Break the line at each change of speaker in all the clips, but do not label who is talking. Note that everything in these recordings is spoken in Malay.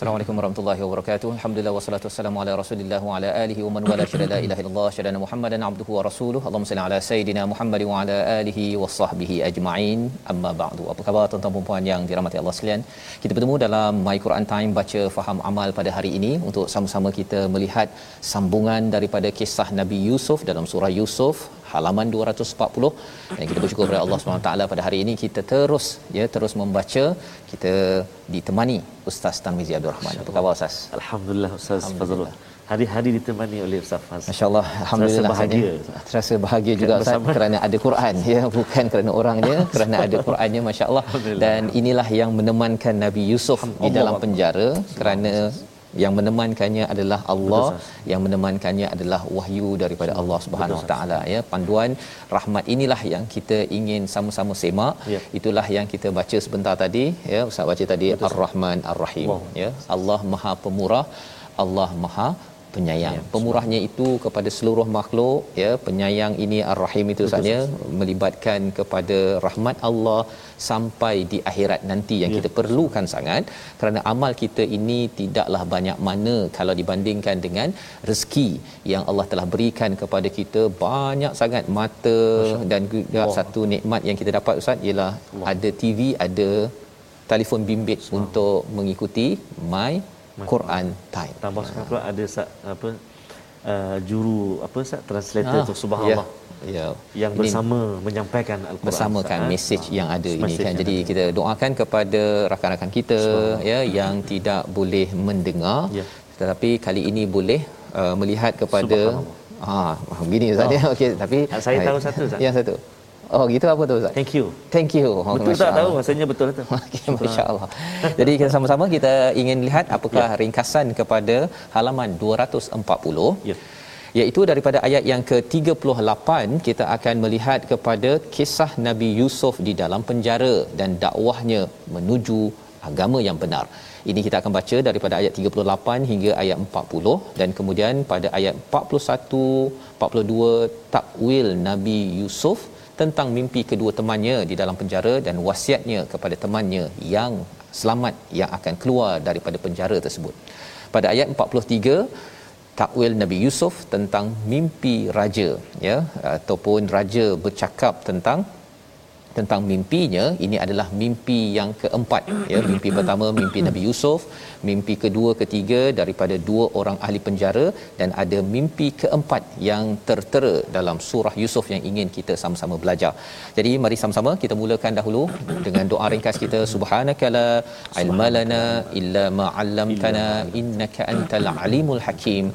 Assalamualaikum warahmatullahi wabarakatuh. Alhamdulillah wassalatu wassalamu ala Rasulillah wa ala alihi wa man wala syada la ilaha illallah syada Muhammadan abduhu wa rasuluhu. Allahumma salli ala sayidina Muhammad wa ala alihi wa sahbihi ajma'in. Amma ba'du. Apa khabar tuan-tuan dan puan yang dirahmati Allah sekalian? Kita bertemu dalam My Quran Time baca faham amal pada hari ini untuk sama-sama kita melihat sambungan daripada kisah Nabi Yusuf dalam surah Yusuf halaman 240 dan kita bersyukur kepada Allah Subhanahu taala pada hari ini kita terus ya terus membaca kita ditemani Ustaz Tarmizi Abdul Rahman. Apa khabar Ustaz?
Alhamdulillah Ustaz Fazrul. Hari-hari ditemani oleh Ustaz Faz.
Masya-Allah, alhamdulillah
Terasa bahagia.
Saya, terasa bahagia juga Ustaz kerana ada Quran ya, bukan kerana orangnya, kerana ada Qurannya masya-Allah. Dan inilah yang menemankan Nabi Yusuf di dalam penjara kerana yang menemankannya adalah Allah yang menemankannya adalah wahyu daripada Allah Subhanahu Wa taala ya. Panduan rahmat inilah yang kita ingin sama-sama semak
Ya.
itulah yang kita baca sebentar tadi ya. Ustaz baca tadi Ar-Rahman Ar-Rahim
Wow.
ya. Allah Maha Pemurah Allah Maha penyayang.
Ya,
Pemurahnya itu kepada seluruh makhluk ya, penyayang ini Ar-Rahim itu saja melibatkan kepada rahmat Allah sampai di akhirat nanti yang
Ya.
kita perlukan sangat. Kerana amal kita ini tidaklah banyak mana kalau dibandingkan dengan rezeki yang Allah telah berikan kepada kita. Banyak sangat mata dan juga
Allah.
satu nikmat yang kita dapat ustaz ialah ada TV, ada telefon bimbit untuk mengikuti my Quran time.
Tambah sekarang pula ada sa, apa uh, juru apa Ustaz translator
Ah,
tu subhanallah
Ya. ya.
yang
Ini
bersama menyampaikan al-Quran.
bersamakan
Ustaz,
mesej
ah.
yang ada ini kan. Jadi
ada.
kita doakan kepada rakan-rakan kita ya yang tidak boleh mendengar
Ya.
tetapi kali ini boleh uh, melihat kepada ah begini Ustaz ya. Okey tapi
saya tahu satu, Ustaz.
Yang satu. Oh gitu apa tu Ustaz?
Thank you.
Thank you. Oh,
Betul tak tahu rasanya betul tu.
Okey, masya-Allah. Jadi kita sama-sama kita ingin lihat apakah ya. ringkasan kepada halaman 240.
Ya.
Iaitu daripada ayat yang ke-38 kita akan melihat kepada kisah Nabi Yusuf di dalam penjara dan dakwahnya menuju agama yang benar. Ini kita akan baca daripada ayat 38 hingga ayat 40 dan kemudian pada ayat 41 42 takwil Nabi Yusuf tentang mimpi kedua temannya di dalam penjara dan wasiatnya kepada temannya yang selamat yang akan keluar daripada penjara tersebut. Pada ayat 43 takwil Nabi Yusuf tentang mimpi raja ya ataupun raja bercakap tentang tentang mimpinya ini adalah mimpi yang keempat ya. Mimpi pertama mimpi Nabi Yusuf mimpi kedua ketiga daripada dua orang ahli penjara dan ada mimpi keempat yang tertera dalam surah Yusuf yang ingin kita sama-sama belajar. Jadi mari sama-sama kita mulakan dahulu dengan doa ringkas kita. Subhanakala ilmalana illa ma 'allamtana innaka antal alimul hakim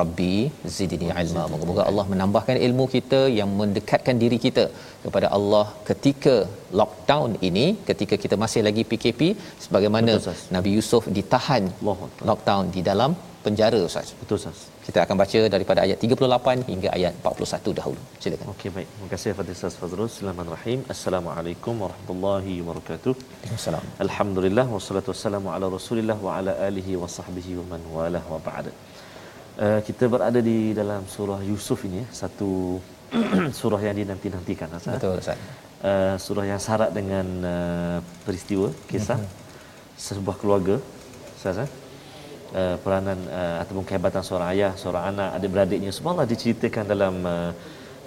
Rabbi zidni ilma. Moga-moga Allah menambahkan ilmu kita yang mendekatkan diri kita kepada Allah ketika lockdown ini, ketika kita masih lagi PKP sebagaimana
Betul, Ustaz.
Nabi Yusuf ditahan
Akbar.
lockdown di dalam penjara Ustaz.
Betul Ustaz.
Kita akan baca daripada ayat 38 hingga ayat 41 dahulu. Silakan.
Okey baik. Terima kasih kepada Ustaz Fazrul. Bismillahirrahmanirrahim. Assalamualaikum warahmatullahi wabarakatuh.
Assalamualaikum.
Alhamdulillah wassalatu wassalamu ala Rasulillah wa ala alihi wa wa man walah wa ba'd. Uh, kita berada di dalam surah Yusuf ini satu surah yang dinanti-nantikan Ustaz.
Betul Ustaz.
Uh, surah yang syarat dengan uh, peristiwa kisah sebuah keluarga Ustaz eh? uh, peranan uh, ataupun kehebatan seorang ayah, seorang anak, adik-beradiknya semua Allah diceritakan dalam uh,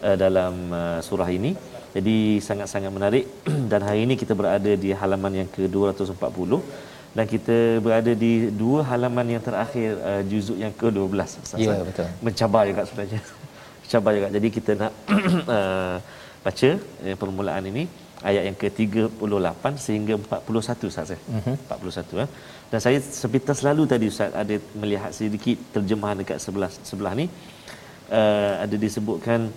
uh, dalam uh, surah ini. Jadi sangat-sangat menarik dan hari ini kita berada di halaman yang ke-240 dan kita berada di dua halaman yang terakhir uh, juzuk yang ke-12
Ya betul.
Mencabar juga sebenarnya. Mencabar juga. Jadi kita nak uh, baca uh, permulaan ini ayat yang ke-38 sehingga 41 Ustaz ya. Uh-huh. 41 eh. Dan saya seperti selalu tadi Ustaz ada melihat sedikit terjemahan dekat sebelah sebelah ni uh, ada disebutkan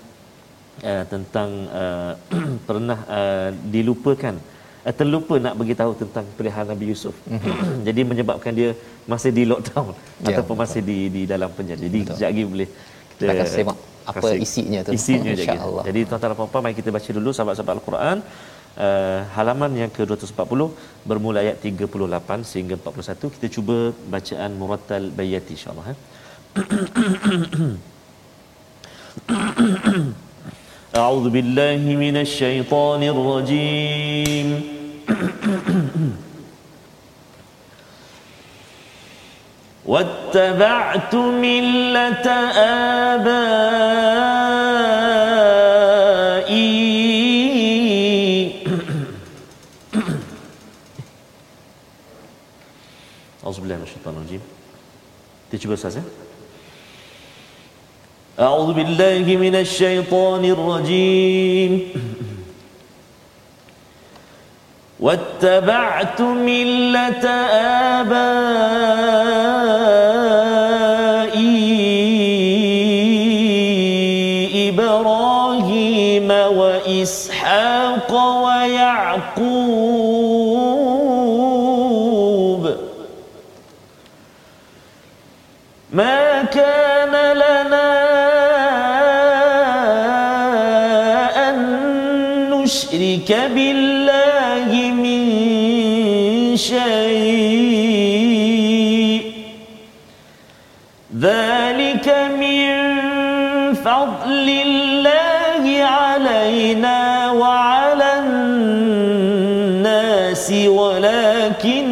uh, tentang uh, pernah uh, dilupakan uh, terlupa nak beritahu tentang pilihan Nabi Yusuf. Mm-hmm. Jadi menyebabkan dia masih di lockdown yeah, ataupun betul. masih di di dalam penjara. Jadi betul. sekejap lagi boleh
kita akan semak apa kasih. isinya tu.
Isinya insya-Allah. Jadi tuan-tuan dan puan-puan mari kita baca dulu sahabat-sahabat Al-Quran. Uh, halaman yang ke-240 bermula ayat 38 sehingga 41 kita cuba bacaan murattal bayati insya-Allah eh. أعوذ بالله من الشيطان الرجيم واتبعت ملة آبائي أعوذ بالله من الشيطان الرجيم تجيب أستاذ أعوذ بالله من الشيطان الرجيم. واتبعت ملة آبائي إبراهيم وإسحاق ويعقوب. ما كان يشرك بالله من شيء. ذلك من فضل الله علينا وعلى الناس ولكن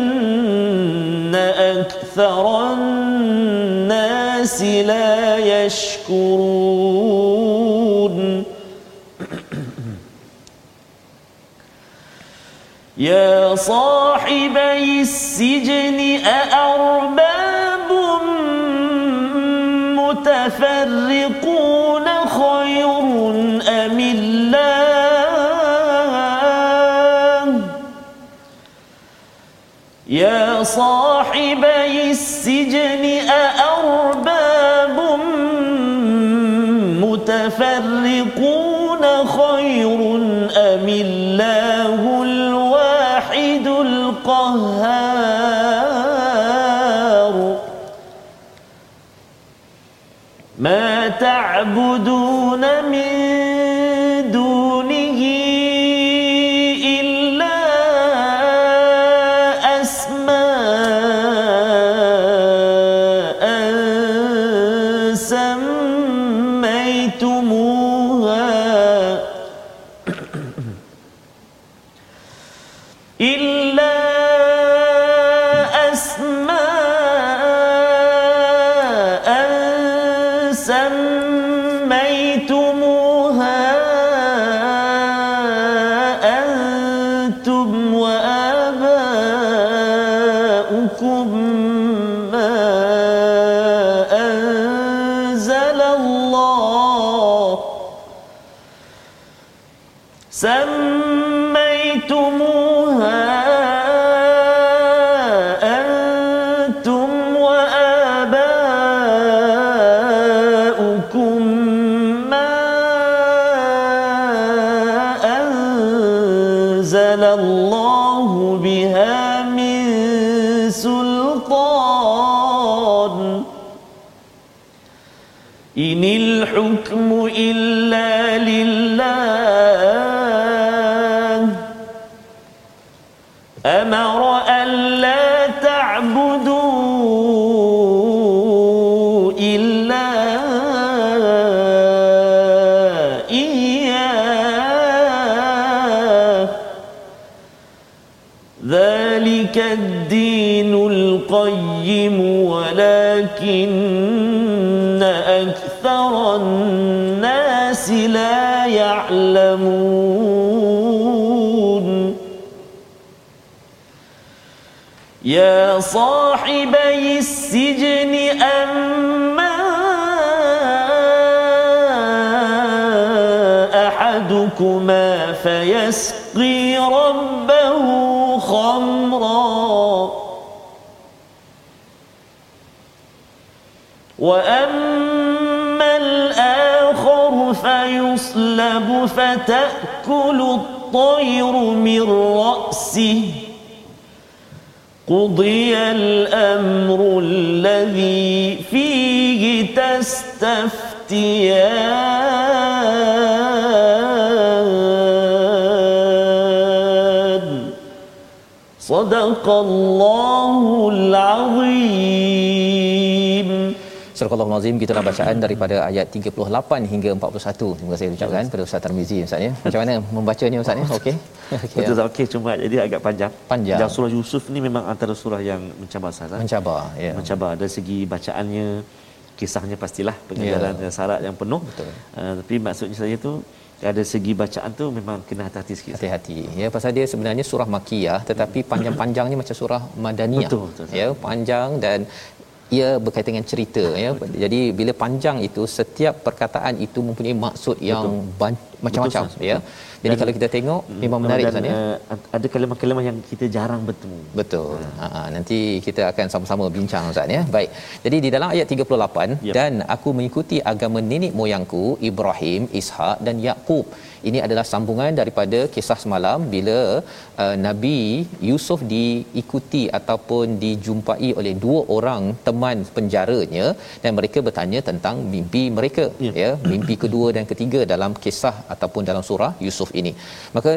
أكثر الناس لا يشكرون يا صاحبي السجن أأرباب متفرقون خير أم الله؟ يا صاحبي السجن أأرباب متفرقون الدين القيم ولكن أكثر الناس لا يعلمون. يا صاحبي السجن أما أحدكما فيسقي وأما الآخر فيصلب فتأكل الطير من رأسه قضي الأمر الذي فيه تستفتيان صدق الله العظيم
Surah Al-Azim kita dah bacaan daripada ayat 38 hingga 41. Terima kasih ucapkan kepada Ustaz Tarmizi Ustaz ya. Macam mana membacanya Ustaz ya? Okey.
Okay, Betul tak okey cuma jadi agak panjang.
Panjang.
Dan surah Yusuf ni memang antara surah yang mencabar saya.
Mencabar ya.
Mencabar dari segi bacaannya kisahnya pastilah pengajaran ya. syarat yang penuh.
Betul.
Uh, tapi maksudnya saya tu ada segi bacaan tu memang kena hati-hati sikit.
Hati-hati. Ya pasal dia sebenarnya surah makiyah tetapi panjang-panjangnya macam surah madaniyah.
Betul, betul, betul. Betul,
ya jadi
Dan-
kalau kita tengok memang menarik
dan,
Ustaz ya
uh, ada kalimah-kalimah yang kita jarang bertemu.
Betul. Ha, ha nanti kita akan sama-sama bincang Ustaz ya. Baik. Jadi di dalam ayat 38
Yep.
dan aku mengikuti agama nenek moyangku Ibrahim, Ishak dan Yakub. Ini adalah sambungan daripada kisah semalam bila uh, Nabi Yusuf diikuti ataupun dijumpai oleh dua orang teman penjaranya dan mereka bertanya tentang mimpi mereka
Ya.
ya mimpi kedua dan ketiga dalam kisah ataupun dalam surah Yusuf ini. Maka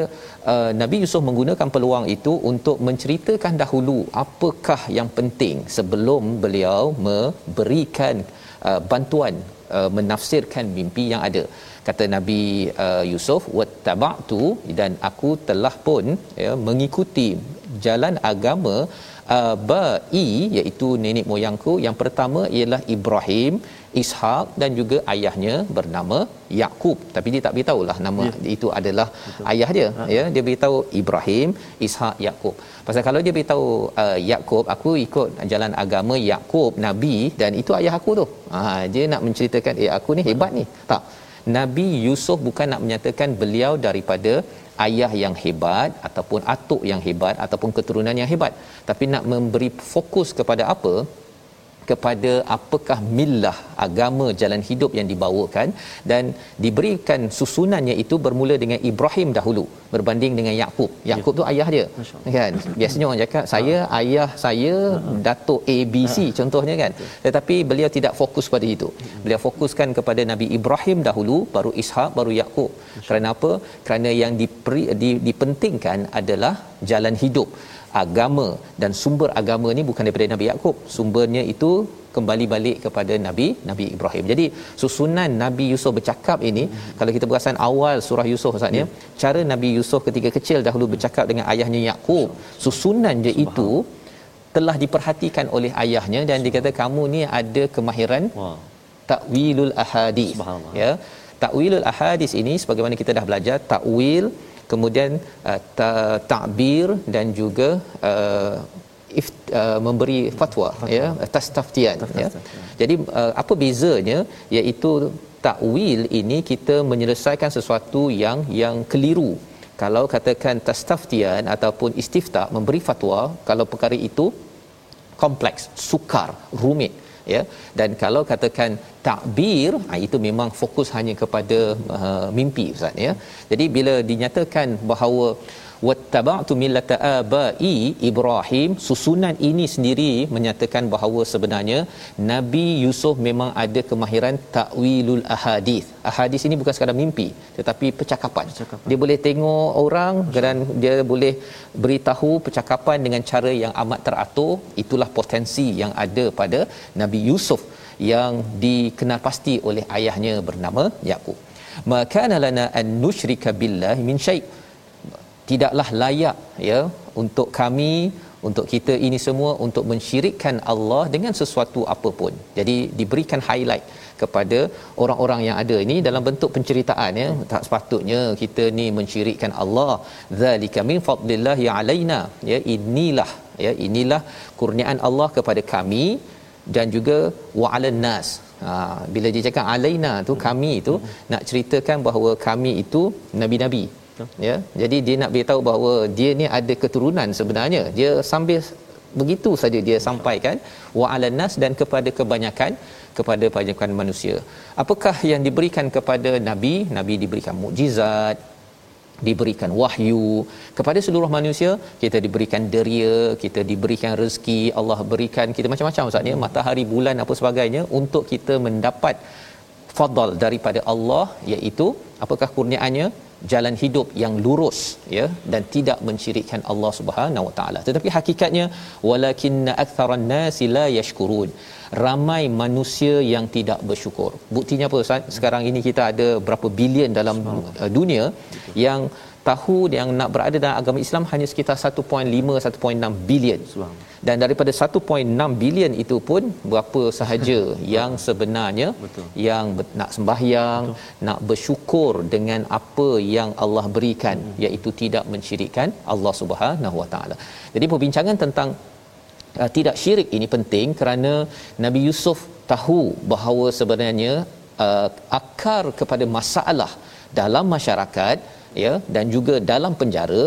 uh, Nabi Yusuf menggunakan peluang itu untuk menceritakan dahulu apakah yang penting sebelum beliau memberikan uh, bantuan uh, menafsirkan mimpi yang ada. Kata Nabi uh, Yusuf wattaba'tu dan aku telah pun ya mengikuti jalan agama uh, ba'i iaitu nenek moyangku. Yang pertama ialah Ibrahim Ishak dan juga ayahnya bernama Yakub. Tapi dia tak beritahulah nama ya. itu adalah Betul. ayah dia. Ha. ya dia beritahu Ibrahim Ishak Yakub. Pasal kalau dia beritahu uh, Yakub aku ikut jalan agama Yakub nabi dan itu ayah aku tu. Ha dia nak menceritakan eh aku ni hebat ni. Tak Nabi Yusuf bukan nak menyatakan beliau daripada ayah yang hebat ataupun atuk yang hebat ataupun keturunan yang hebat. Tapi nak memberi fokus kepada apa kepada apakah millah agama jalan hidup yang dibawakan dan diberikan susunannya itu bermula dengan Ibrahim dahulu berbanding dengan Yakub. Yakub ya. tu ayah dia. Kan? Biasanya orang cakap saya ha. ayah saya ha. Datuk ABC ha. contohnya kan. Tetapi beliau tidak fokus pada itu. Beliau fokuskan kepada Nabi Ibrahim dahulu baru Ishak baru Yakub. Kerana apa? Kerana yang diperi, di, dipentingkan adalah jalan hidup agama dan sumber agama ni bukan daripada Nabi Yakub sumbernya itu kembali balik kepada Nabi Nabi Ibrahim. Jadi susunan Nabi Yusuf bercakap ini hmm. kalau kita perasan awal surah Yusuf Ustaz ya, cara Nabi Yusuf ketika kecil dahulu bercakap dengan ayahnya Yakub, susunan dia itu telah diperhatikan oleh ayahnya dan dikata kamu ni ada kemahiran wow. takwilul ahadis. Ya. Takwilul ahadis ini sebagaimana kita dah belajar takwil kemudian uh, ta- takbir dan juga uh, if, uh, memberi fatwa, fatwa. ya. Atas taftian. Ya jadi uh, apa bezanya? Iaitu takwil ini kita menyelesaikan sesuatu yang yang keliru. Kalau katakan tastaftian ataupun istifta memberi fatwa kalau perkara itu kompleks sukar rumit ya. Dan kalau katakan takbir ha, itu memang fokus hanya kepada uh, mimpi ustaz ya. Jadi bila dinyatakan bahawa wattaba'tu millata abai Ibrahim. Susunan ini sendiri menyatakan bahawa sebenarnya Nabi Yusuf memang ada kemahiran takwilul ahadith. Ahadith ini bukan sekadar mimpi tetapi percakapan, percakapan. dia boleh tengok orang dan dia boleh beritahu percakapan dengan cara yang amat teratur. Itulah potensi yang ada pada Nabi Yusuf yang dikenal pasti oleh ayahnya bernama Yakub maka lana an nusyrika billahi min syai' tidaklah layak ya untuk kami untuk kita ini semua untuk mensyirikkan Allah dengan sesuatu apapun. Jadi diberikan highlight kepada orang-orang yang ada ini dalam bentuk penceritaan ya tak sepatutnya kita ni mensyirikkan Allah zalika min fadlillah alaina ya inilah ya inilah kurniaan Allah kepada kami dan juga wa'alan nas ha, bila dia cakap alaina tu kami tu hmm. nak ceritakan bahawa kami itu nabi-nabi ya jadi dia nak beritahu bahawa dia ni ada keturunan sebenarnya. Dia sambil begitu saja dia sampaikan wa'alan nas dan kepada kebanyakan kepada kebanyakan manusia. Apakah yang diberikan kepada nabi? Nabi diberikan mukjizat diberikan wahyu kepada seluruh manusia. Kita diberikan deria kita diberikan rezeki Allah berikan kita macam-macam ustaz ya. Matahari bulan apa sebagainya untuk kita mendapat fadal daripada Allah iaitu apakah kurniaannya jalan hidup yang lurus ya dan tidak mensyirikkan Allah Subhanahu Wa Taala tetapi hakikatnya walakinna aktharan nasi la yashkurun ramai manusia yang tidak bersyukur. Buktinya apa Ustaz? Sekarang ini kita ada berapa bilion dalam uh, dunia yang tahu yang nak berada dalam agama Islam hanya sekitar 1.5 1.6 bilion. Dan daripada 1.6 bilion itu pun berapa sahaja yang sebenarnya Betul. yang nak sembahyang, Betul. nak bersyukur dengan apa yang Allah berikan hmm. iaitu tidak mensyirikkan Allah Subhanahu Wa Taala. Jadi perbincangan tentang uh, tidak syirik ini penting kerana Nabi Yusuf tahu bahawa sebenarnya uh, akar kepada masalah dalam masyarakat ya dan juga dalam penjara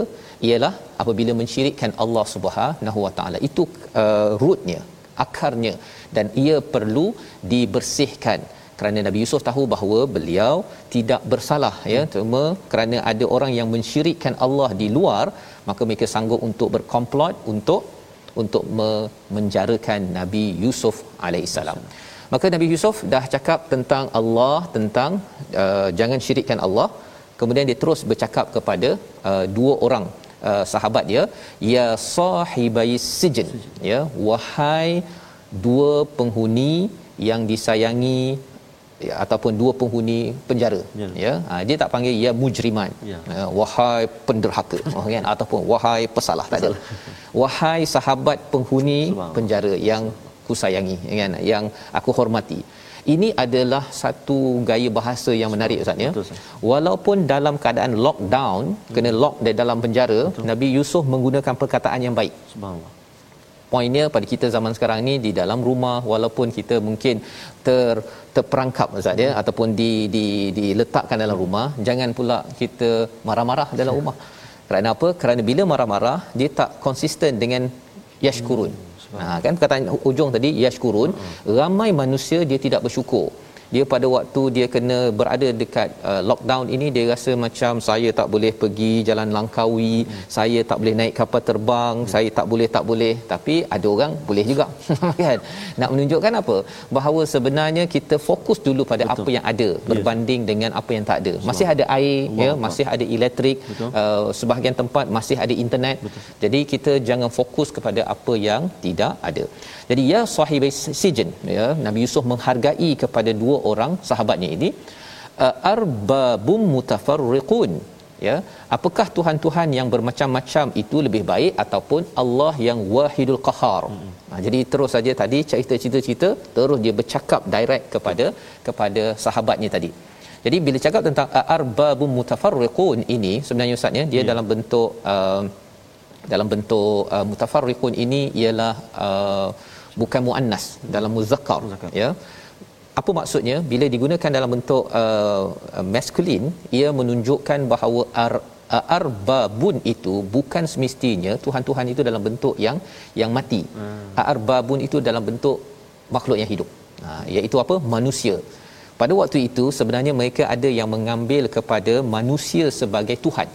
ialah apabila mensyirikkan Allah Subhanahu Wa Taala itu uh, rootnya akarnya dan ia perlu dibersihkan kerana Nabi Yusuf tahu bahawa beliau tidak bersalah ya cuma kerana ada orang yang mensyirikkan Allah di luar maka mereka sanggup untuk berkomplot untuk untuk menjarakan Nabi Yusuf alaihissalam. Maka Nabi Yusuf dah cakap tentang Allah, tentang uh, jangan syirikkan Allah. Kemudian dia terus bercakap kepada uh, dua orang uh, sahabat dia, ya sahibai sijin, ya wahai dua penghuni yang disayangi ya, ataupun dua penghuni penjara. Ya, ya. Ha, dia tak panggil ya mujriman. Ya. Uh, wahai penderhaka. Oh, kan? Ataupun wahai pesalah. Tak ada. Wahai sahabat penghuni penjara yang kusayangi. Kan? Yang aku hormati ini adalah satu gaya bahasa yang menarik ustaz ya. Walaupun dalam keadaan lockdown hmm. kena lock di dalam penjara Betul. Nabi Yusuf menggunakan perkataan yang baik. Subhanallah. Poinnya pada kita zaman sekarang ni di dalam rumah walaupun kita mungkin ter terperangkap ustaz ya ataupun di di diletakkan dalam rumah jangan pula kita marah-marah dalam rumah. Kerana apa? Kerana bila marah-marah dia tak konsisten dengan yashkurun ha kan perkataan ujung tadi yashkurun ramai manusia dia tidak bersyukur dia pada waktu dia kena berada dekat uh, lockdown ini dia rasa macam saya tak boleh pergi jalan Langkawi, hmm. saya tak boleh naik kapal terbang, hmm. saya tak boleh tak boleh tapi ada orang boleh juga kan. Nak menunjukkan apa? Bahawa sebenarnya kita fokus dulu pada Betul. apa yang ada berbanding yes. dengan apa yang tak ada. Masih ada air Allah ya, masih ada elektrik, uh, sebahagian tempat masih ada internet. Betul. Jadi kita jangan fokus kepada apa yang tidak ada. Jadi ya sahibi sijin ya Nabi Yusuf menghargai kepada dua orang sahabatnya ini arbabum mutafarriqun ya apakah tuhan-tuhan yang bermacam-macam itu lebih baik ataupun Allah yang wahidul qahar hmm. ha, jadi terus saja tadi cerita-cerita terus dia bercakap direct kepada kepada sahabatnya tadi jadi bila cakap tentang arbabum mutafarriqun ini sebenarnya ustaznya dia yeah. dalam bentuk uh, dalam bentuk uh, mutafarriqun ini ialah uh, bukan muannas dalam muzakkar. Ya. Apa maksudnya? Bila digunakan dalam bentuk uh, maskulin ia menunjukkan bahawa ar uh, arbabun itu bukan semestinya tuhan-tuhan itu dalam bentuk yang yang mati. Hmm. arbabun itu dalam bentuk makhluk yang hidup. Ha iaitu apa? Manusia. Pada waktu itu sebenarnya mereka ada yang mengambil kepada manusia sebagai tuhan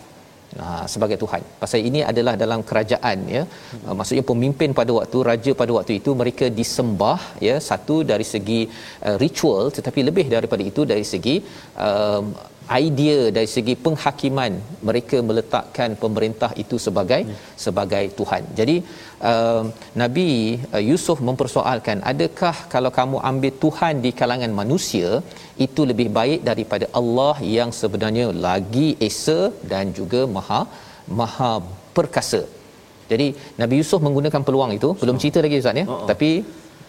Ha, sebagai Tuhan. Pasal ini adalah dalam kerajaan ya. Hmm. Maksudnya pemimpin pada waktu raja pada waktu itu mereka disembah ya satu dari segi uh, ritual tetapi lebih daripada itu dari segi uh, idea dari segi penghakiman mereka meletakkan pemerintah itu sebagai hmm. sebagai tuhan. Jadi uh, Nabi uh, Yusuf mempersoalkan adakah kalau kamu ambil tuhan di kalangan manusia itu lebih baik daripada Allah yang sebenarnya lagi esa dan juga maha maha perkasa. Jadi Nabi Yusuf menggunakan peluang itu belum cerita lagi ustaz ya. Uh-uh. Tapi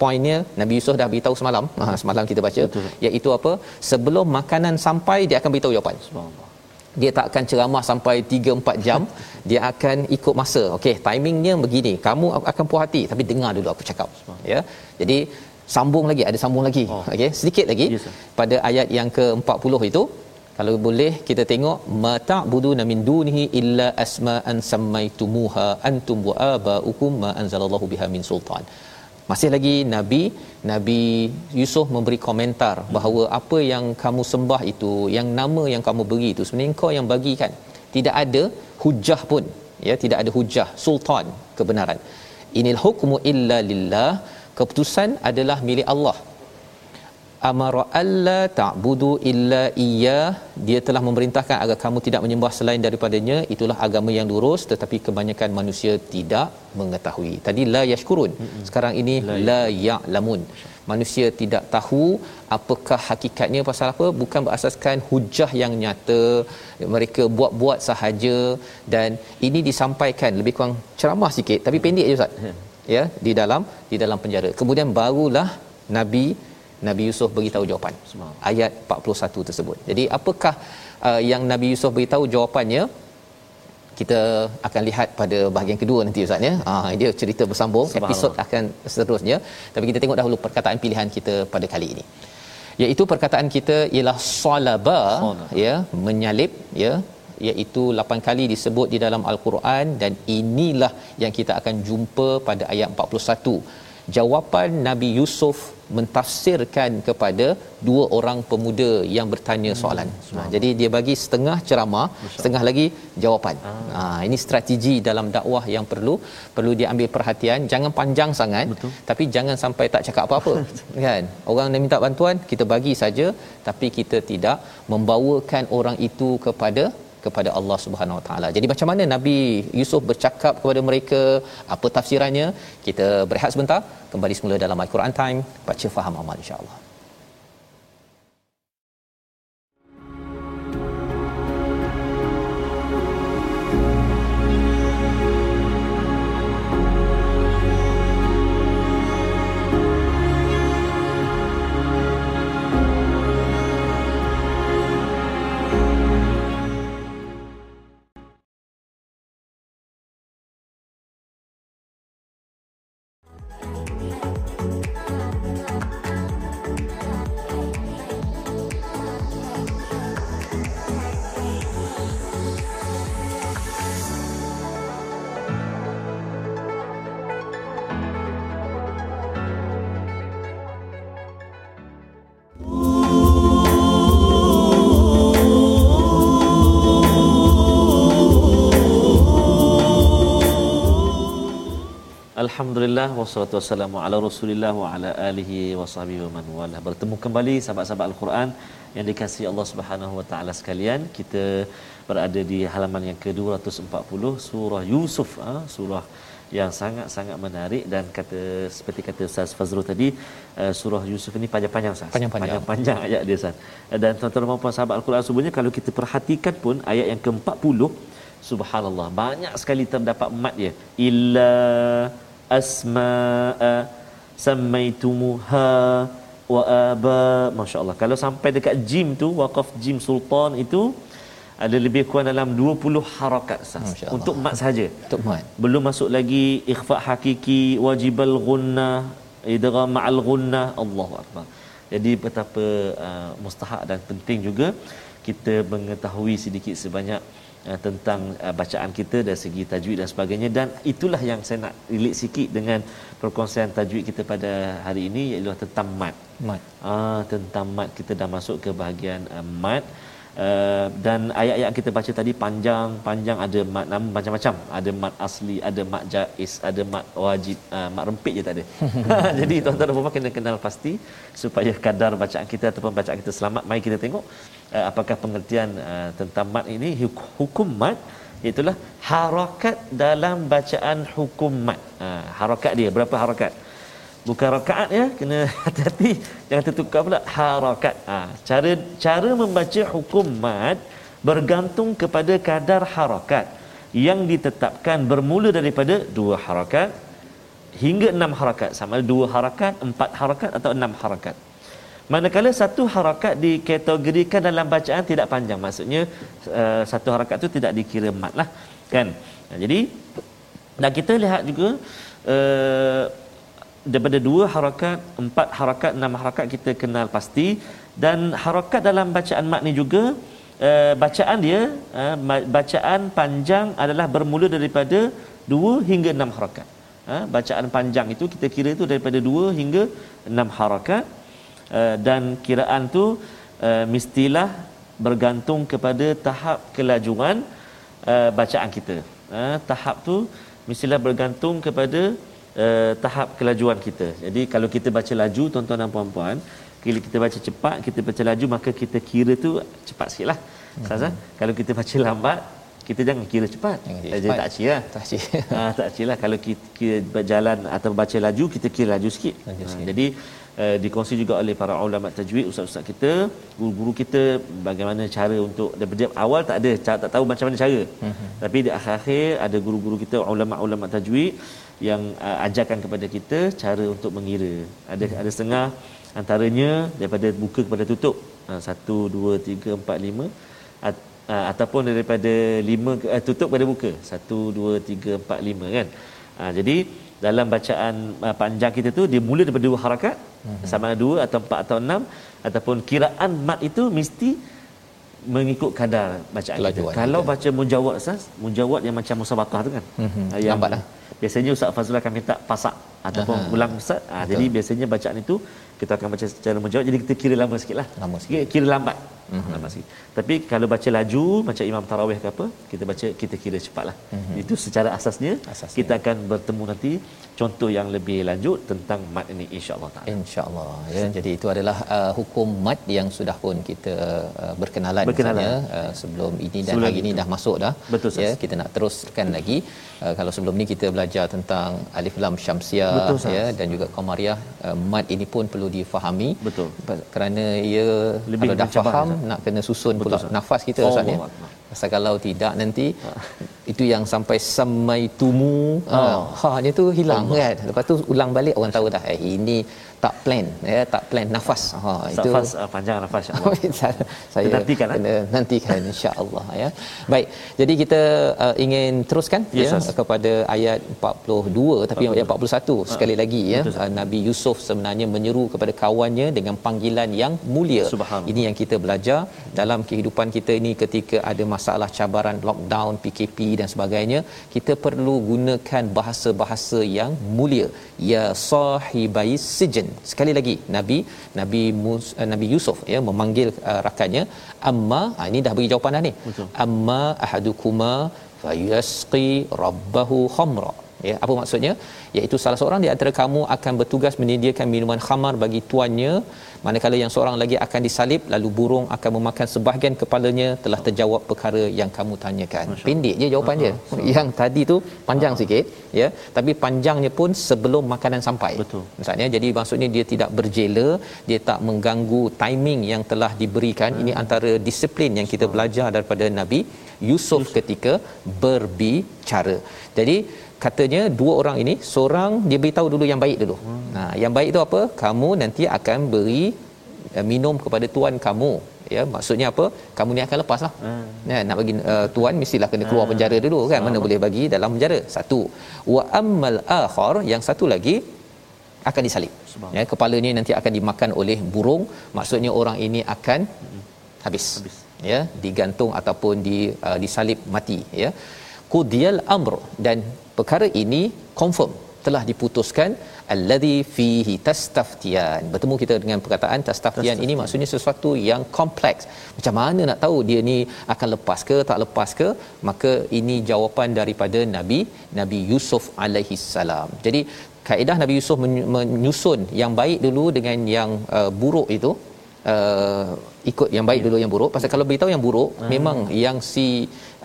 poinnya Nabi Yusuf dah beritahu semalam ha, semalam kita baca Betul. iaitu apa sebelum makanan sampai dia akan beritahu jawapan subhanallah dia tak akan ceramah sampai 3 4 jam. Dia akan ikut masa. Okey timingnya begini. Kamu akan puas hati. Tapi dengar dulu aku cakap. Ya. Jadi sambung lagi. Ada sambung lagi. Oh. okey sedikit lagi. Yes, pada ayat yang ke-40 itu kalau boleh kita tengok mata buduna min dunihi illa asma'an sammaitumuha antum wa aba'ukum ma anzalallahu biha min sultan masih lagi nabi nabi Yusuf memberi komentar bahawa apa yang kamu sembah itu yang nama yang kamu beri itu sebenarnya kau yang bagikan. Tidak ada hujah pun ya tidak ada hujah sultan kebenaran. Inil hukmu illa lillah. Keputusan adalah milik Allah amara alla ta'budu illa iya. Dia telah memerintahkan agar kamu tidak menyembah selain daripadanya. Itulah agama yang lurus tetapi kebanyakan manusia tidak mengetahui. Tadi la yashkurun. Sekarang ini la ya'lamun. Manusia tidak tahu apakah hakikatnya pasal apa. Bukan berasaskan hujah yang nyata. Mereka buat-buat sahaja. Dan ini disampaikan lebih kurang ceramah sikit tapi pendek je ustaz. Ya, ya di dalam di dalam penjara. Kemudian barulah nabi Nabi Yusuf beritahu jawapan. Ayat 41 tersebut. Jadi apakah uh, yang Nabi Yusuf beritahu jawapannya? Kita akan lihat pada bahagian kedua nanti Ustaz ya. Ah dia cerita bersambung, episod akan seterusnya. Tapi kita tengok dahulu perkataan pilihan kita pada kali ini. Iaitu perkataan kita ialah salaba ya, menyalip ya iaitu 8 kali disebut di dalam al-Quran dan inilah yang kita akan jumpa pada ayat 41 jawapan Nabi Yusuf mentafsirkan kepada dua orang pemuda yang bertanya soalan. Hmm. Ha, jadi dia bagi setengah ceramah, setengah lagi jawapan. Ah. Ha, ini strategi dalam dakwah yang perlu perlu diambil perhatian. Jangan panjang sangat Betul. tapi jangan sampai tak cakap apa-apa. kan? Orang yang minta bantuan kita bagi saja tapi kita tidak membawakan orang itu kepada kepada Allah Subhanahu Wa Taala. Jadi macam mana Nabi Yusuf bercakap kepada mereka? Apa tafsirannya? Kita berehat sebentar, kembali semula dalam Al-Quran Time, baca faham amal insya-Allah.
Alhamdulillah wassalatu wassalamu ala Rasulillah wa ala alihi wa sahbihi wa man wala. Bertemu kembali sahabat-sahabat Al-Quran yang dikasihi Allah Subhanahu wa taala sekalian. Kita berada di halaman yang ke-240 surah Yusuf ha? surah yang sangat-sangat menarik dan kata seperti kata Ustaz Fazrul tadi uh, surah Yusuf ini panjang-panjang Ustaz.
Panjang-panjang.
Panjang ayat dia Ustaz. Dan tuan-tuan dan puan sahabat Al-Quran sebenarnya kalau kita perhatikan pun ayat yang ke-40 subhanallah banyak sekali terdapat mat dia illa asma'a sammaitumuha wa aba. Masyaallah. Kalau sampai dekat jim tu waqaf jim sultan itu ada lebih kurang dalam 20 harakat sah untuk mat saja
untuk mat.
Belum masuk lagi ikhfa hakiki wajibal gunnah idgham ma'al gunnah Allahu akbar. Jadi betapa uh, mustahak dan penting juga kita mengetahui sedikit sebanyak uh, tentang uh, bacaan kita dari segi tajwid dan sebagainya. Dan itulah yang saya nak relate sikit dengan perkongsian tajwid kita pada hari ini iaitu tentang mat.
Mat.
Ah uh, tentang mat kita dah masuk ke bahagian uh, mat. Uh, dan ayat-ayat yang kita baca tadi panjang panjang. Ada mat nama macam-macam. Ada mat asli ada mat jaiz ada mat wajib uh, mat rempit je tak ada jadi tuan-tuan dan puan kena kenal pasti supaya kadar bacaan kita ataupun bacaan kita selamat. Mari kita tengok uh, apakah pengertian uh, tentang mat ini? Hukum mat itulah harakat dalam bacaan hukum mat uh, harakat dia berapa harakat? Bukan rakaat ya kena hati-hati. Jangan tertukar pula harakat. Ha, cara cara membaca hukum mat bergantung kepada kadar harakat yang ditetapkan bermula daripada dua harakat hingga enam harakat. Sama ada dua harakat empat harakat atau enam harakat manakala satu harakat dikategorikan dalam bacaan tidak panjang. Maksudnya uh, satu harakat tu tidak dikira mat lah kan? Jadi dan kita lihat juga uh, daripada dua harakat empat harakat enam harakat kita kenal pasti. Dan harakat dalam bacaan mat ni juga uh, bacaan dia bacaan panjang adalah bermula daripada dua hingga enam harakat. Bacaan panjang itu kita kira itu daripada dua hingga enam harakat uh, dan kiraan tu uh, mestilah bergantung kepada tahap kelajuan uh, bacaan kita. Uh, tahap tu mestilah bergantung kepada uh, tahap kelajuan kita. Jadi kalau kita baca laju tuan-tuan dan puan-puan bila kita baca cepat kita baca laju maka kita kira tu cepat sikit lah mm-hmm. kalau kita baca lambat kita jangan kira cepat. Jangan kira cepat. tak cira tak cira ha, tak cira kalau kita, kita berjalan atau baca laju kita kira laju sikit, laju sikit. Ha, jadi uh, dikongsi juga oleh para ulama tajwid ustaz-ustaz kita guru-guru kita bagaimana cara untuk daripada awal tak ada tak tahu macam mana cara. Mm-hmm. tapi di akhir-akhir ada guru-guru kita ulama-ulama tajwid yang uh, ajarkan kepada kita cara untuk mengira. Ada mm-hmm. ada setengah antaranya daripada buka kepada tutup. Ha, satu, dua, tiga, empat, lima. Uh, ataupun daripada lima uh, tutup pada buka. Satu dua tiga empat lima kan? Uh, jadi dalam bacaan uh, panjang kita tu dia mula daripada dua harakat uh-huh. sama ada dua atau empat atau enam ataupun kiraan mat itu mesti mengikut kadar bacaan Kelajuan kita. Kalau baca mujawad Ustaz, mujawad yang macam musabaqah tu kan.
Mm-hmm. Yang Lambatlah.
Biasanya Ustaz Fazrul akan minta pasak ataupun uh-huh. ulang Ustaz. Ha, jadi biasanya bacaan itu kita akan baca secara mujawad jadi kita kira lama sikitlah. Lama sikit. Kira lambat. Mm-hmm. Lama sikit. Tapi kalau baca laju macam Imam Tarawih ke apa, kita baca kita kira cepatlah. Mm-hmm. Itu secara asasnya, asasnya kita akan bertemu nanti contoh yang lebih lanjut tentang mat ini insya-Allah taala.
Insya-Allah. Ya, jadi itu adalah uh, hukum mat yang sudah pun kita uh, berkenalan, berkenalan. uh, sebelum ini dan sebelum hari ini dah masuk dah.
Betul,
ya, kita nak teruskan lagi. Uh, kalau sebelum ni kita belajar tentang alif lam syamsiah Betul, ya dan juga qamariyah uh, mat ini pun perlu difahami.
Betul.
Kerana ia lebih kalau dah faham. Nak kena susun Betul, pula sah. nafas kita oh, Ustaz ya. Pasal kalau tidak nanti ha. itu yang sampai samai tumu oh. ha, ha-nya tu hilang Allah. kan. Lepas tu ulang balik orang tahu dah eh ini tak plan ya tak plan nafas.
Ha itu nafas uh, panjang nafas insyaallah
saya nantikan ha? kena nantikan insyaallah ya. Baik jadi kita uh, ingin teruskan yes, ya kepada ayat 42 tapi ayat 41 uh, sekali lagi ya. uh, Nabi Yusuf sebenarnya menyeru kepada kawannya dengan panggilan yang mulia. Ini yang kita belajar dalam kehidupan kita ini ketika ada masalah cabaran lockdown PKP dan sebagainya kita perlu gunakan bahasa-bahasa yang mulia. Ya sahibai sijin sekali lagi nabi nabi Mus, uh, nabi Yusuf ya memanggil uh, rakannya amma ha, ini dah bagi jawapan dah ni Betul. amma ahadukuma fayasqi rabbahu khamra ya apa maksudnya? Iaitu salah seorang di antara kamu akan bertugas menyediakan minuman khamar bagi tuannya. Manakala yang seorang lagi akan disalib lalu burung akan memakan sebahagian kepalanya telah terjawab perkara yang kamu tanyakan. Masya. pendek je jawapan dia yang tadi tu panjang sikit ya. Tapi panjangnya pun sebelum makanan sampai.
Betul.
Misalnya jadi maksudnya dia tidak berjela dia tak mengganggu timing yang telah diberikan. Hmm. ini antara disiplin yang kita belajar daripada nabi Yusuf. ketika berbicara. Jadi katanya dua orang ini seorang dia beritahu dulu yang baik dulu. Hmm. Nah, yang baik itu apa? Kamu nanti akan beri uh, minum kepada tuan kamu. Ya, maksudnya apa? Kamu ni akan lepaslah. Hmm. Ya, nak bagi uh, tuan mestilah kena keluar hmm. penjara dulu kan. Mana boleh bagi dalam penjara. Satu. Wa ammal akhar yang satu lagi akan disalib. Ya, kepalanya nanti akan dimakan oleh burung. Maksudnya orang ini akan hmm. habis. habis. Ya, digantung ataupun di uh, disalib mati, ya. Qudiyal amr dan perkara ini confirm telah diputuskan alladhi fihi tastaftiyan. Bertemu kita dengan perkataan tastaftiyan ini maksudnya sesuatu yang kompleks. Macam mana nak tahu dia ni akan lepas ke tak lepas ke? Maka ini jawapan daripada nabi nabi Yusuf alaihi salam. Jadi kaedah nabi Yusuf menyusun yang baik dulu dengan yang uh, buruk itu uh, ikut yang baik ya. dulu yang buruk. Pasal kalau beritahu yang buruk hmm. memang yang si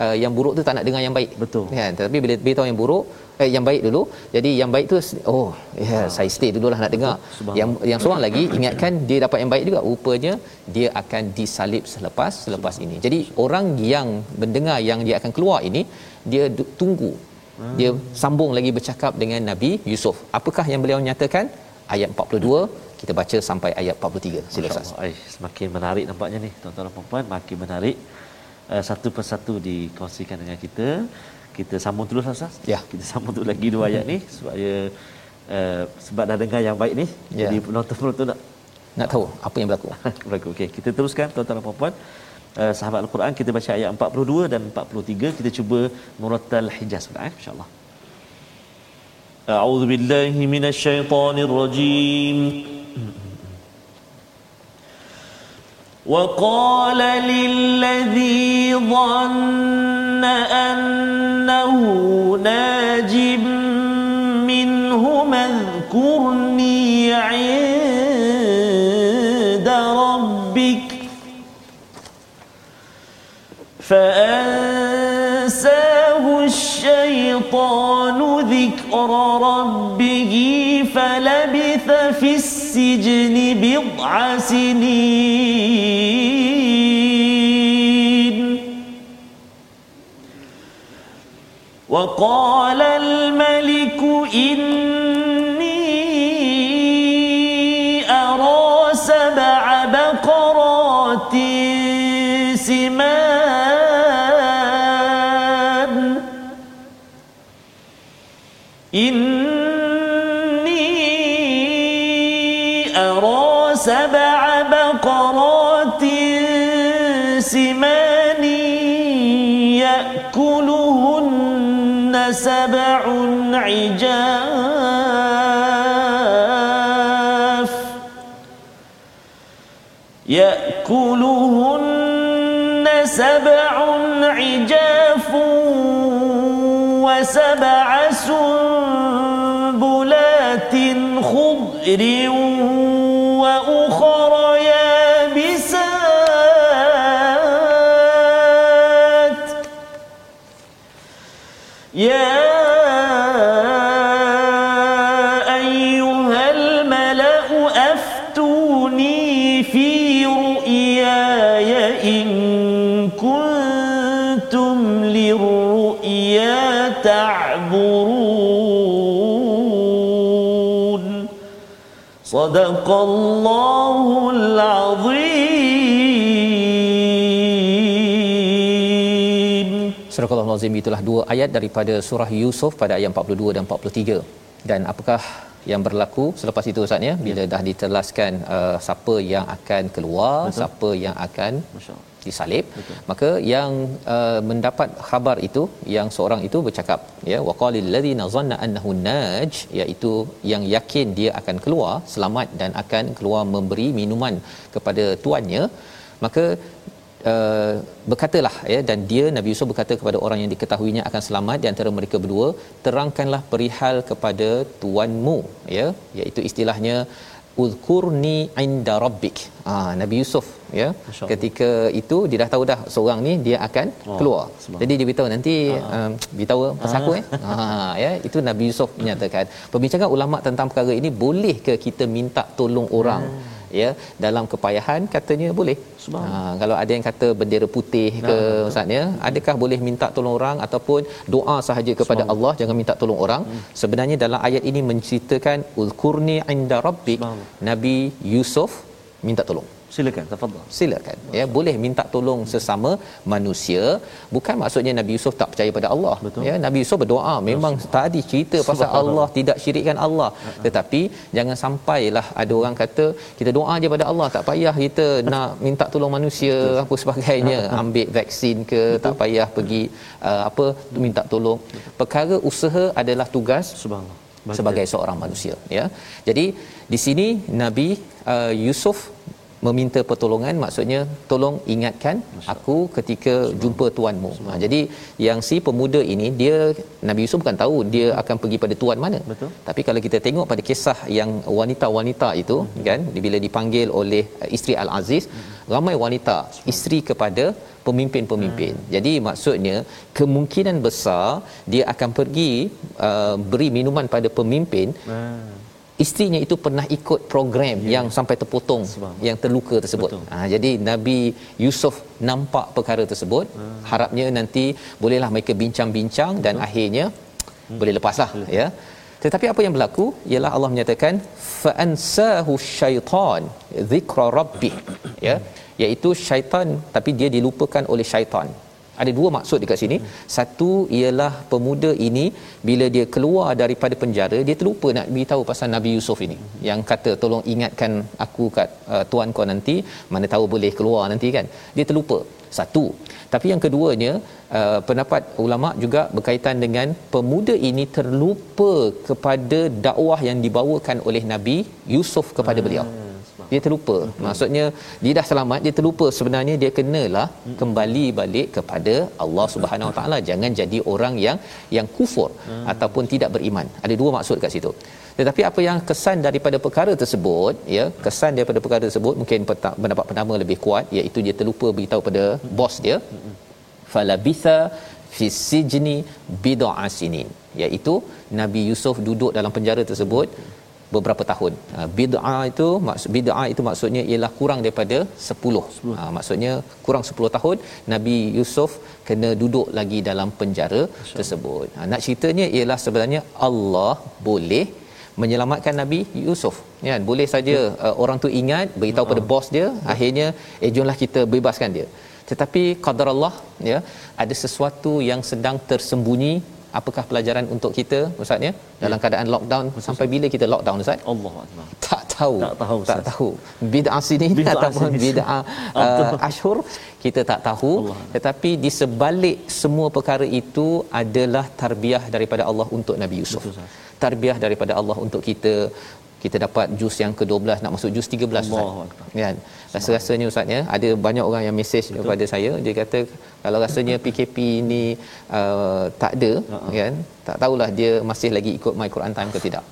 uh, yang buruk tu tak nak dengar yang baik.
Betul.
Kan tapi bila beritahu yang buruk eh yang baik dulu jadi yang baik tu oh ya yeah, saya stay dululah nak dengar. Yang yang seorang lagi ingatkan dia dapat yang baik juga. Rupanya dia akan disalib selepas selepas ini. Jadi orang yang mendengar yang dia akan keluar ini dia tunggu. Hmm. dia sambung lagi bercakap dengan Nabi Yusuf. Apakah yang beliau nyatakan? Ayat 42 kita baca sampai ayat 43 sila Ustaz.
Ay, semakin menarik nampaknya ni tuan-tuan dan puan makin menarik Eh, satu persatu dikongsikan dengan kita. Kita sambung terus Ustaz.
Ya.
Kita sambung terus lagi dua ayat ni supaya uh, sebab dah dengar yang baik ni.
Ya.
Jadi penonton-penonton nak
nak tahu apa yang berlaku.
berlaku. Okey, kita teruskan tuan-tuan dan puan-puan. Uh, sahabat Al-Quran kita baca ayat 42 dan 43 kita cuba Muratal Hijaz pula eh insya-Allah. A'udzubillahi minasyaitonirrajim. وقال للذي ظن أنه ناج منه اذكرني عند ربك فأنساه الشيطان ذكر ربه فلبث في السجن بضع سنين. وقال الملك إني سبع عجاف يأكلهن سبع عجاف وسبع سنبلات خضر صدق الله العظيم
Surah Al-Azim itulah dua ayat daripada surah Yusuf pada ayat 42 dan 43. Dan apakah yang berlaku selepas itu Ustaz ya bila dah ditelaskan uh, siapa yang akan keluar,
Betul.
siapa yang akan
Masya-Allah.
disalib maka yang uh, mendapat khabar itu yang seorang itu bercakap ya waqalil ladzina zanna annahu naj iaitu yang yakin dia akan keluar selamat dan akan keluar memberi minuman kepada tuannya. Maka uh, berkatalah ya dan dia Nabi Yusuf berkata kepada orang yang diketahuinya akan selamat di antara mereka berdua terangkanlah perihal kepada tuanmu ya iaitu istilahnya uzkurni inda rabbik. Ah Nabi Yusuf ya.
Masya Allah.
ketika itu dia dah tahu dah seorang ni dia akan
Wah,
keluar.
subhanallah.
jadi dia beritahu nanti um, beritahu pasal aku eh. Ah. Ya. Itu Nabi Yusuf menyatakan. Perbincangan ulama tentang perkara ini boleh ke kita minta tolong orang ya dalam kepayahan katanya boleh. Ha, kalau ada yang kata bendera putih ke ustaz ya adakah boleh minta tolong orang ataupun doa sahaja kepada Allah jangan minta tolong orang? Sebenarnya dalam ayat ini menceritakan ulkurni inda rabbik. Nabi Yusuf minta tolong
silakan tafadhal.
Silakan. Ya boleh minta tolong sesama manusia. Bukan maksudnya Nabi Yusuf tak percaya pada Allah.
Betul.
ya Nabi Yusuf berdoa. Memang tadi cerita pasal
Subhanallah.
Allah tidak syirikkan Allah. Tetapi jangan sampailah ada orang kata kita doa je pada Allah. Tak payah kita nak minta tolong manusia apa sebagainya. Ambil vaksin ke tak payah pergi uh, apa minta tolong. Perkara usaha adalah tugas
subhanallah.
Sebagai seorang manusia. Ya. Jadi di sini nabi uh, Yusuf meminta pertolongan maksudnya tolong ingatkan aku ketika jumpa tuanmu ha, jadi yang si pemuda ini dia Nabi Yusuf bukan tahu dia akan pergi pada tuan mana
Betul.
tapi kalau kita tengok pada kisah yang wanita-wanita itu hmm. kan bila dipanggil oleh uh, isteri Al-Aziz hmm. ramai wanita isteri kepada pemimpin-pemimpin. Hmm. Jadi maksudnya kemungkinan besar dia akan pergi uh, beri minuman pada pemimpin
Ah,
isterinya itu pernah ikut program yeah. yang sampai terpotong yang terluka tersebut. Ha, jadi Nabi Yusuf nampak perkara tersebut. Hmm. Harapnya nanti bolehlah mereka bincang-bincang dan akhirnya hmm. boleh lepaslah ya. tetapi apa yang berlaku ialah Allah menyatakan fa ansahu syaitan dzikra rabbih ya iaitu syaitan tapi dia dilupakan oleh syaitan ada dua maksud dekat sini. Satu ialah pemuda ini bila dia keluar daripada penjara dia terlupa nak beritahu pasal Nabi Yusuf ini. Yang kata tolong ingatkan aku kat uh, tuan kau nanti mana tahu boleh keluar nanti kan. Dia terlupa. Satu. Tapi yang keduanya uh, pendapat ulama juga berkaitan dengan pemuda ini terlupa kepada dakwah yang dibawakan oleh Nabi Yusuf kepada beliau dia terlupa hmm. maksudnya dia dah selamat dia terlupa sebenarnya dia kenalah hmm. kembali balik kepada Allah Subhanahu Wa Taala jangan jadi orang yang yang kufur hmm. ataupun tidak beriman ada dua maksud kat situ tetapi apa yang kesan daripada perkara tersebut ya kesan daripada perkara tersebut mungkin pendapat pertama lebih kuat iaitu dia terlupa beritahu pada hmm. bos dia falabitha fi sijni bid'a sinin iaitu Nabi Yusuf duduk dalam penjara tersebut beberapa tahun. Uh, bid'ah itu maksud bid'ah itu maksudnya ialah kurang daripada 10. 10. Uh, maksudnya kurang 10 tahun Nabi Yusuf kena duduk lagi dalam penjara Masya tersebut. Uh, nak ceritanya ialah sebenarnya Allah boleh menyelamatkan Nabi Yusuf. Ya, boleh saja uh, orang tu ingat beritahu uh-huh. pada bos dia, uh-huh. akhirnya eh jomlah kita bebaskan dia. Tetapi qadar Allah ya, ada sesuatu yang sedang tersembunyi apakah pelajaran untuk kita ustaz ya? Dalam ya. keadaan lockdown Betul, sampai bila kita lockdown ustaz?
Allahuakbar
tak tahu.
Tak tahu
tak tahu. Bid'ah sini bid'ah ataupun bid'ah uh, ashur kita tak tahu. Allah. tetapi di sebalik semua perkara itu adalah tarbiyah daripada Allah untuk Nabi Yusuf. Betul, tarbiyah daripada Allah untuk kita kita dapat jus yang ke-12 nak masuk jus 13 Ustaz. Kan? Rasa-rasanya Ustaz ya, ada banyak orang yang mesej kepada saya, dia kata kalau rasanya PKP ni uh, tak ada uh-huh. kan, tak tahulah dia masih lagi ikut My Quran Time ke tidak.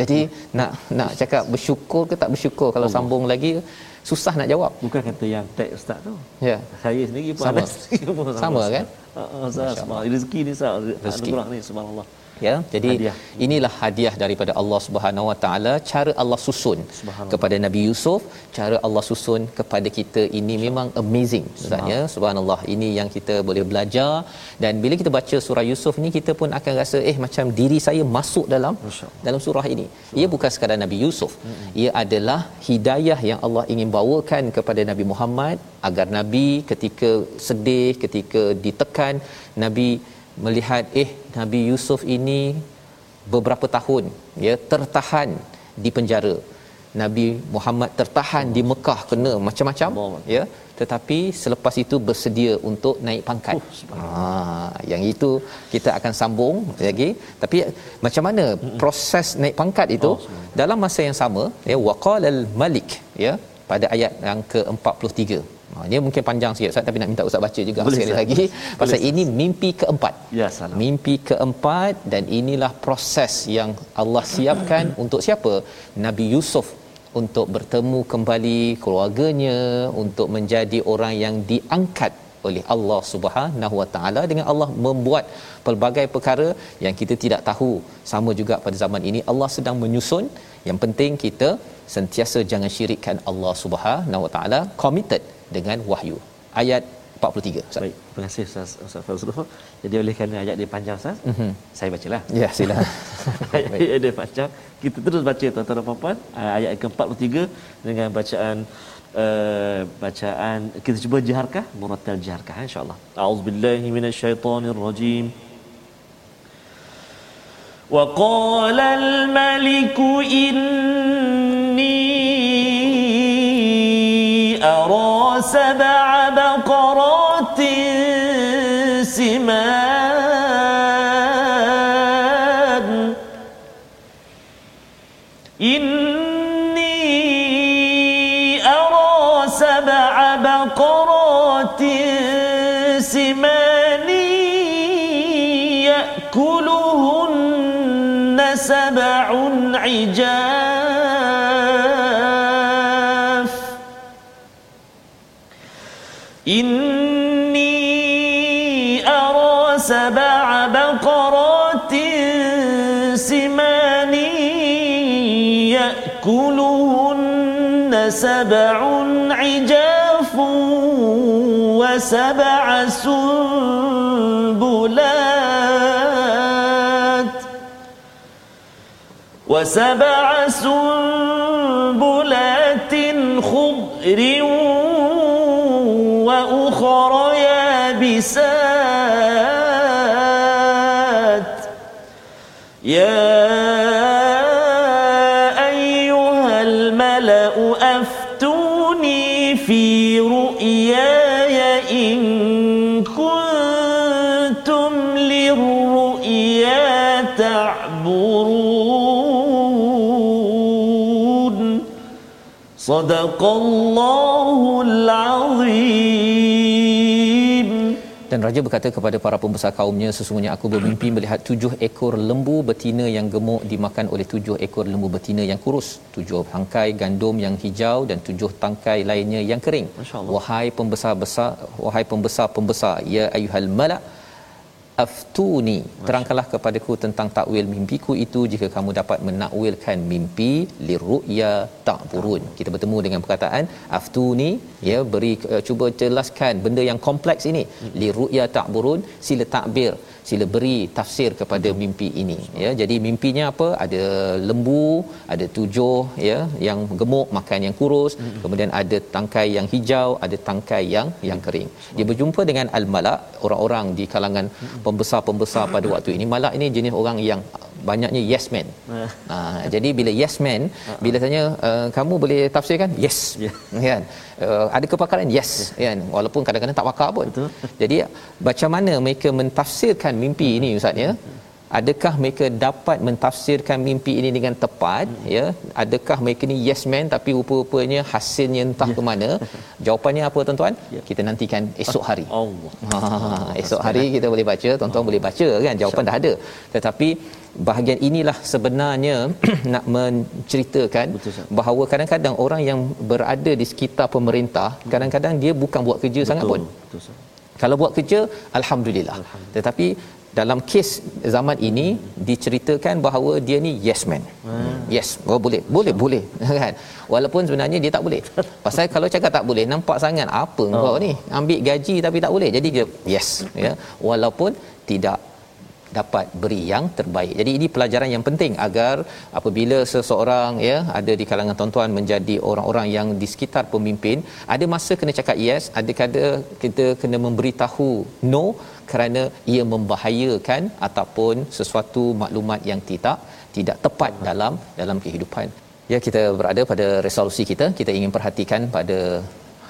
Jadi uh-huh. nak nak cakap bersyukur ke tak bersyukur kalau Allah. sambung lagi susah nak jawab.
Bukan kata yang tag ustaz tu.
Ya.
Saya sendiri pun
sama. sama, sama kan?
Ha, uh, rezeki ni ustaz, rezeki ni subhanallah
ya jadi hadiah. inilah hadiah daripada Allah Subhanahu Wa Taala cara Allah susun kepada Nabi Yusuf cara Allah susun kepada kita ini memang amazing sebenarnya subhanallah ini yang kita boleh belajar. Dan bila kita baca surah Yusuf ni kita pun akan rasa eh macam diri saya masuk dalam dalam surah ini. Ia bukan sekadar Nabi Yusuf. Ia adalah hidayah yang Allah ingin bawakan kepada Nabi Muhammad agar nabi ketika sedih ketika ditekan nabi melihat eh Nabi Yusuf ini beberapa tahun ya tertahan di penjara. Nabi Muhammad tertahan di Mekah kena macam-macam ya. Tetapi selepas itu bersedia untuk naik pangkat. Oh, ha yang itu kita akan sambung lagi. Tapi macam mana proses naik pangkat itu? Oh, dalam masa yang sama ya waqalal malik ya pada ayat yang ke-43. Ha, dia mungkin panjang sikit Ustaz tapi nak minta Ustaz baca juga Boleh, sekali lagi pasal Boleh, ini mimpi keempat.
Ya salam.
Mimpi keempat dan inilah proses yang Allah siapkan untuk siapa? Nabi Yusuf untuk bertemu kembali keluarganya untuk menjadi orang yang diangkat oleh Allah Subhanahu Wa Taala dengan Allah membuat pelbagai perkara yang kita tidak tahu sama juga pada zaman ini Allah sedang menyusun yang penting kita sentiasa jangan syirikkan Allah Subhanahu Wa Taala committed dengan wahyu. Ayat 43.
Ustaz. Baik, terima kasih Ustaz Ustaz Fazrul. Jadi oleh kerana ayat dia panjang Ustaz, mm-hmm. saya bacalah.
Ya, silakan.
ayat dia panjang. Kita terus baca tuan-tuan dan puan-puan ayat ke-43 dengan bacaan uh, bacaan kita cuba jaharkah murattal jaharkah insya-Allah. A'udzubillahi minasyaitonirrajim. وقال الملك إني أرى سبع بقرات سمان. إني أرى سبع بقرات سمان يأكلهن سبع عجاف إني أرى سبع بقرات سمان يأكلهن سبع عجاف وسبع سنبلات وسبع سنبلات خضر يابسات يا أيها الملأ أفتوني في رؤياي إن كنتم للرؤيا تعبرون. صدق الله العظيم.
Dan raja berkata kepada para pembesar kaumnya, sesungguhnya aku bermimpi melihat tujuh ekor lembu betina yang gemuk dimakan oleh tujuh ekor lembu betina yang kurus. Tujuh tangkai gandum yang hijau dan tujuh tangkai lainnya yang kering. Wahai pembesar-besar, wahai pembesar-pembesar, ya ayuhal malak, aftuni terangkanlah kepadaku tentang takwil mimpiku itu jika kamu dapat menakwilkan mimpi liru'ya ta'burun. Kita bertemu dengan perkataan aftuni ya beri uh, cuba jelaskan benda yang kompleks ini. Liru'ya ta'burun sila takbir sila beri tafsir kepada mimpi ini ya. Jadi mimpinya apa? Ada lembu ada tujuh ya yang gemuk makan yang kurus kemudian ada tangkai yang hijau ada tangkai yang yang kering. Dia berjumpa dengan al-malak orang-orang di kalangan pembesar-pembesar pada waktu ini malak ini jenis orang yang banyaknya yes man. Ha, jadi bila yes man, bila tanya uh, kamu boleh tafsirkan? Yes.
Yeah.
Kan? Uh, ada kepakaran? Yes. Kan? Walaupun kadang-kadang tak pakar pun.
Betul.
Jadi macam mana mereka mentafsirkan mimpi ini ustaz ya? Adakah mereka dapat mentafsirkan mimpi ini dengan tepat ya? Adakah mereka ni yes man tapi rupa-rupanya hasilnya entah ke mana? Jawapannya apa tuan-tuan? Kita nantikan esok hari.
Allah
Ha, esok hari kita boleh baca, tuan-tuan boleh baca kan jawapan dah ada. Tetapi bahagian inilah sebenarnya nak menceritakan
Betul,
bahawa kadang-kadang orang yang berada di sekitar pemerintah kadang-kadang dia bukan buat kerja sangat pun.
Betul.
Kalau buat kerja alhamdulillah. Tetapi dalam kes zaman ini diceritakan bahawa dia ni yes man. Hmm. Yes, oh boleh, boleh, boleh kan. Walaupun sebenarnya dia tak boleh. Pasal kalau cakap tak boleh nampak sangat apa oh. kau ni ambil gaji tapi tak boleh. Jadi dia yes ya. Walaupun tidak dapat beri yang terbaik. Jadi ini pelajaran yang penting agar apabila seseorang ya ada di kalangan tuan-tuan menjadi orang-orang yang di sekitar pemimpin, ada masa kena cakap yes, ada kada kita kena memberitahu no kerana ia membahayakan ataupun sesuatu maklumat yang tidak tidak tepat dalam dalam kehidupan. Ya kita berada pada resolusi kita, kita ingin perhatikan pada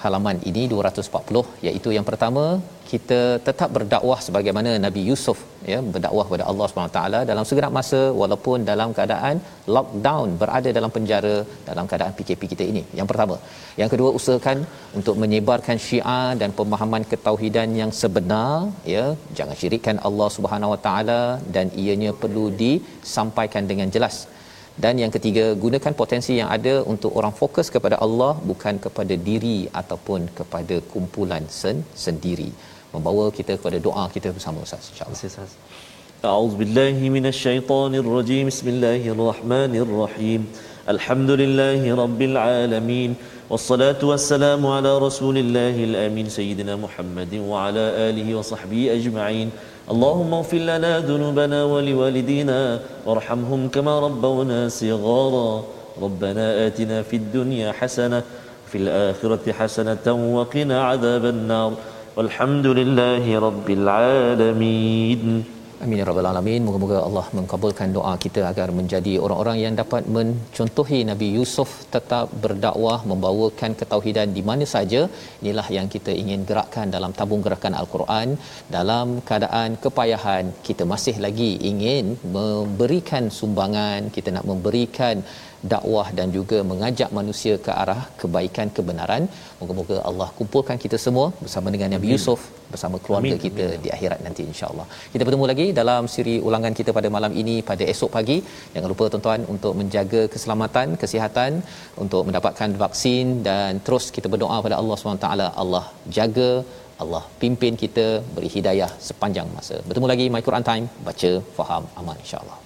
halaman ini 240 iaitu yang pertama kita tetap berdakwah sebagaimana Nabi Yusuf ya berdakwah kepada Allah Subhanahu taala dalam segenap masa walaupun dalam keadaan lockdown berada dalam penjara dalam keadaan PKP kita ini. Yang pertama. Yang kedua usahakan untuk menyebarkan syiar dan pemahaman ketauhidan yang sebenar ya. Jangan syirikkan Allah Subhanahu Wa taala dan ianya perlu disampaikan dengan jelas dan yang ketiga gunakan potensi yang ada untuk orang fokus kepada Allah bukan kepada diri ataupun kepada kumpulan sen sendiri membawa kita kepada doa kita bersama Ustaz insyaallah
أعوذ بالله من الشيطان الرجيم بسم الله الرحمن الرحيم الحمد لله رب العالمين والصلاة والسلام على رسول الله الأمين سيدنا محمد وعلى آله وصحبه أجمعين اللهم اغفر لنا ذنوبنا ولوالدينا وارحمهم كما ربونا صغارا. ربنا آتنا في الدنيا حسنة في الآخرة حسنة وقنا عذاب النار. والحمد لله رب العالمين.
Amin ya rabbal alamin. Moga-moga Allah mengabulkan doa kita agar menjadi orang-orang yang dapat mencontohi Nabi Yusuf tetap berdakwah membawakan ketauhidan di mana saja. Inilah yang kita ingin gerakkan dalam tabung gerakan Al-Quran dalam keadaan kepayahan kita masih lagi ingin memberikan sumbangan, kita nak memberikan dakwah dan juga mengajak manusia ke arah kebaikan kebenaran. Moga-moga Allah kumpulkan kita semua bersama dengan Nabi Yusuf bersama keluarga Amin. kita Amin. di akhirat nanti insya-Allah. Kita bertemu lagi dalam siri ulangan kita pada malam ini pada esok pagi. Jangan lupa tuan-tuan untuk menjaga keselamatan, kesihatan, untuk mendapatkan vaksin dan terus kita berdoa pada Allah SWT Allah jaga Allah pimpin kita beri hidayah sepanjang masa. Bertemu lagi My Quran Time, baca, faham, aman insya-Allah.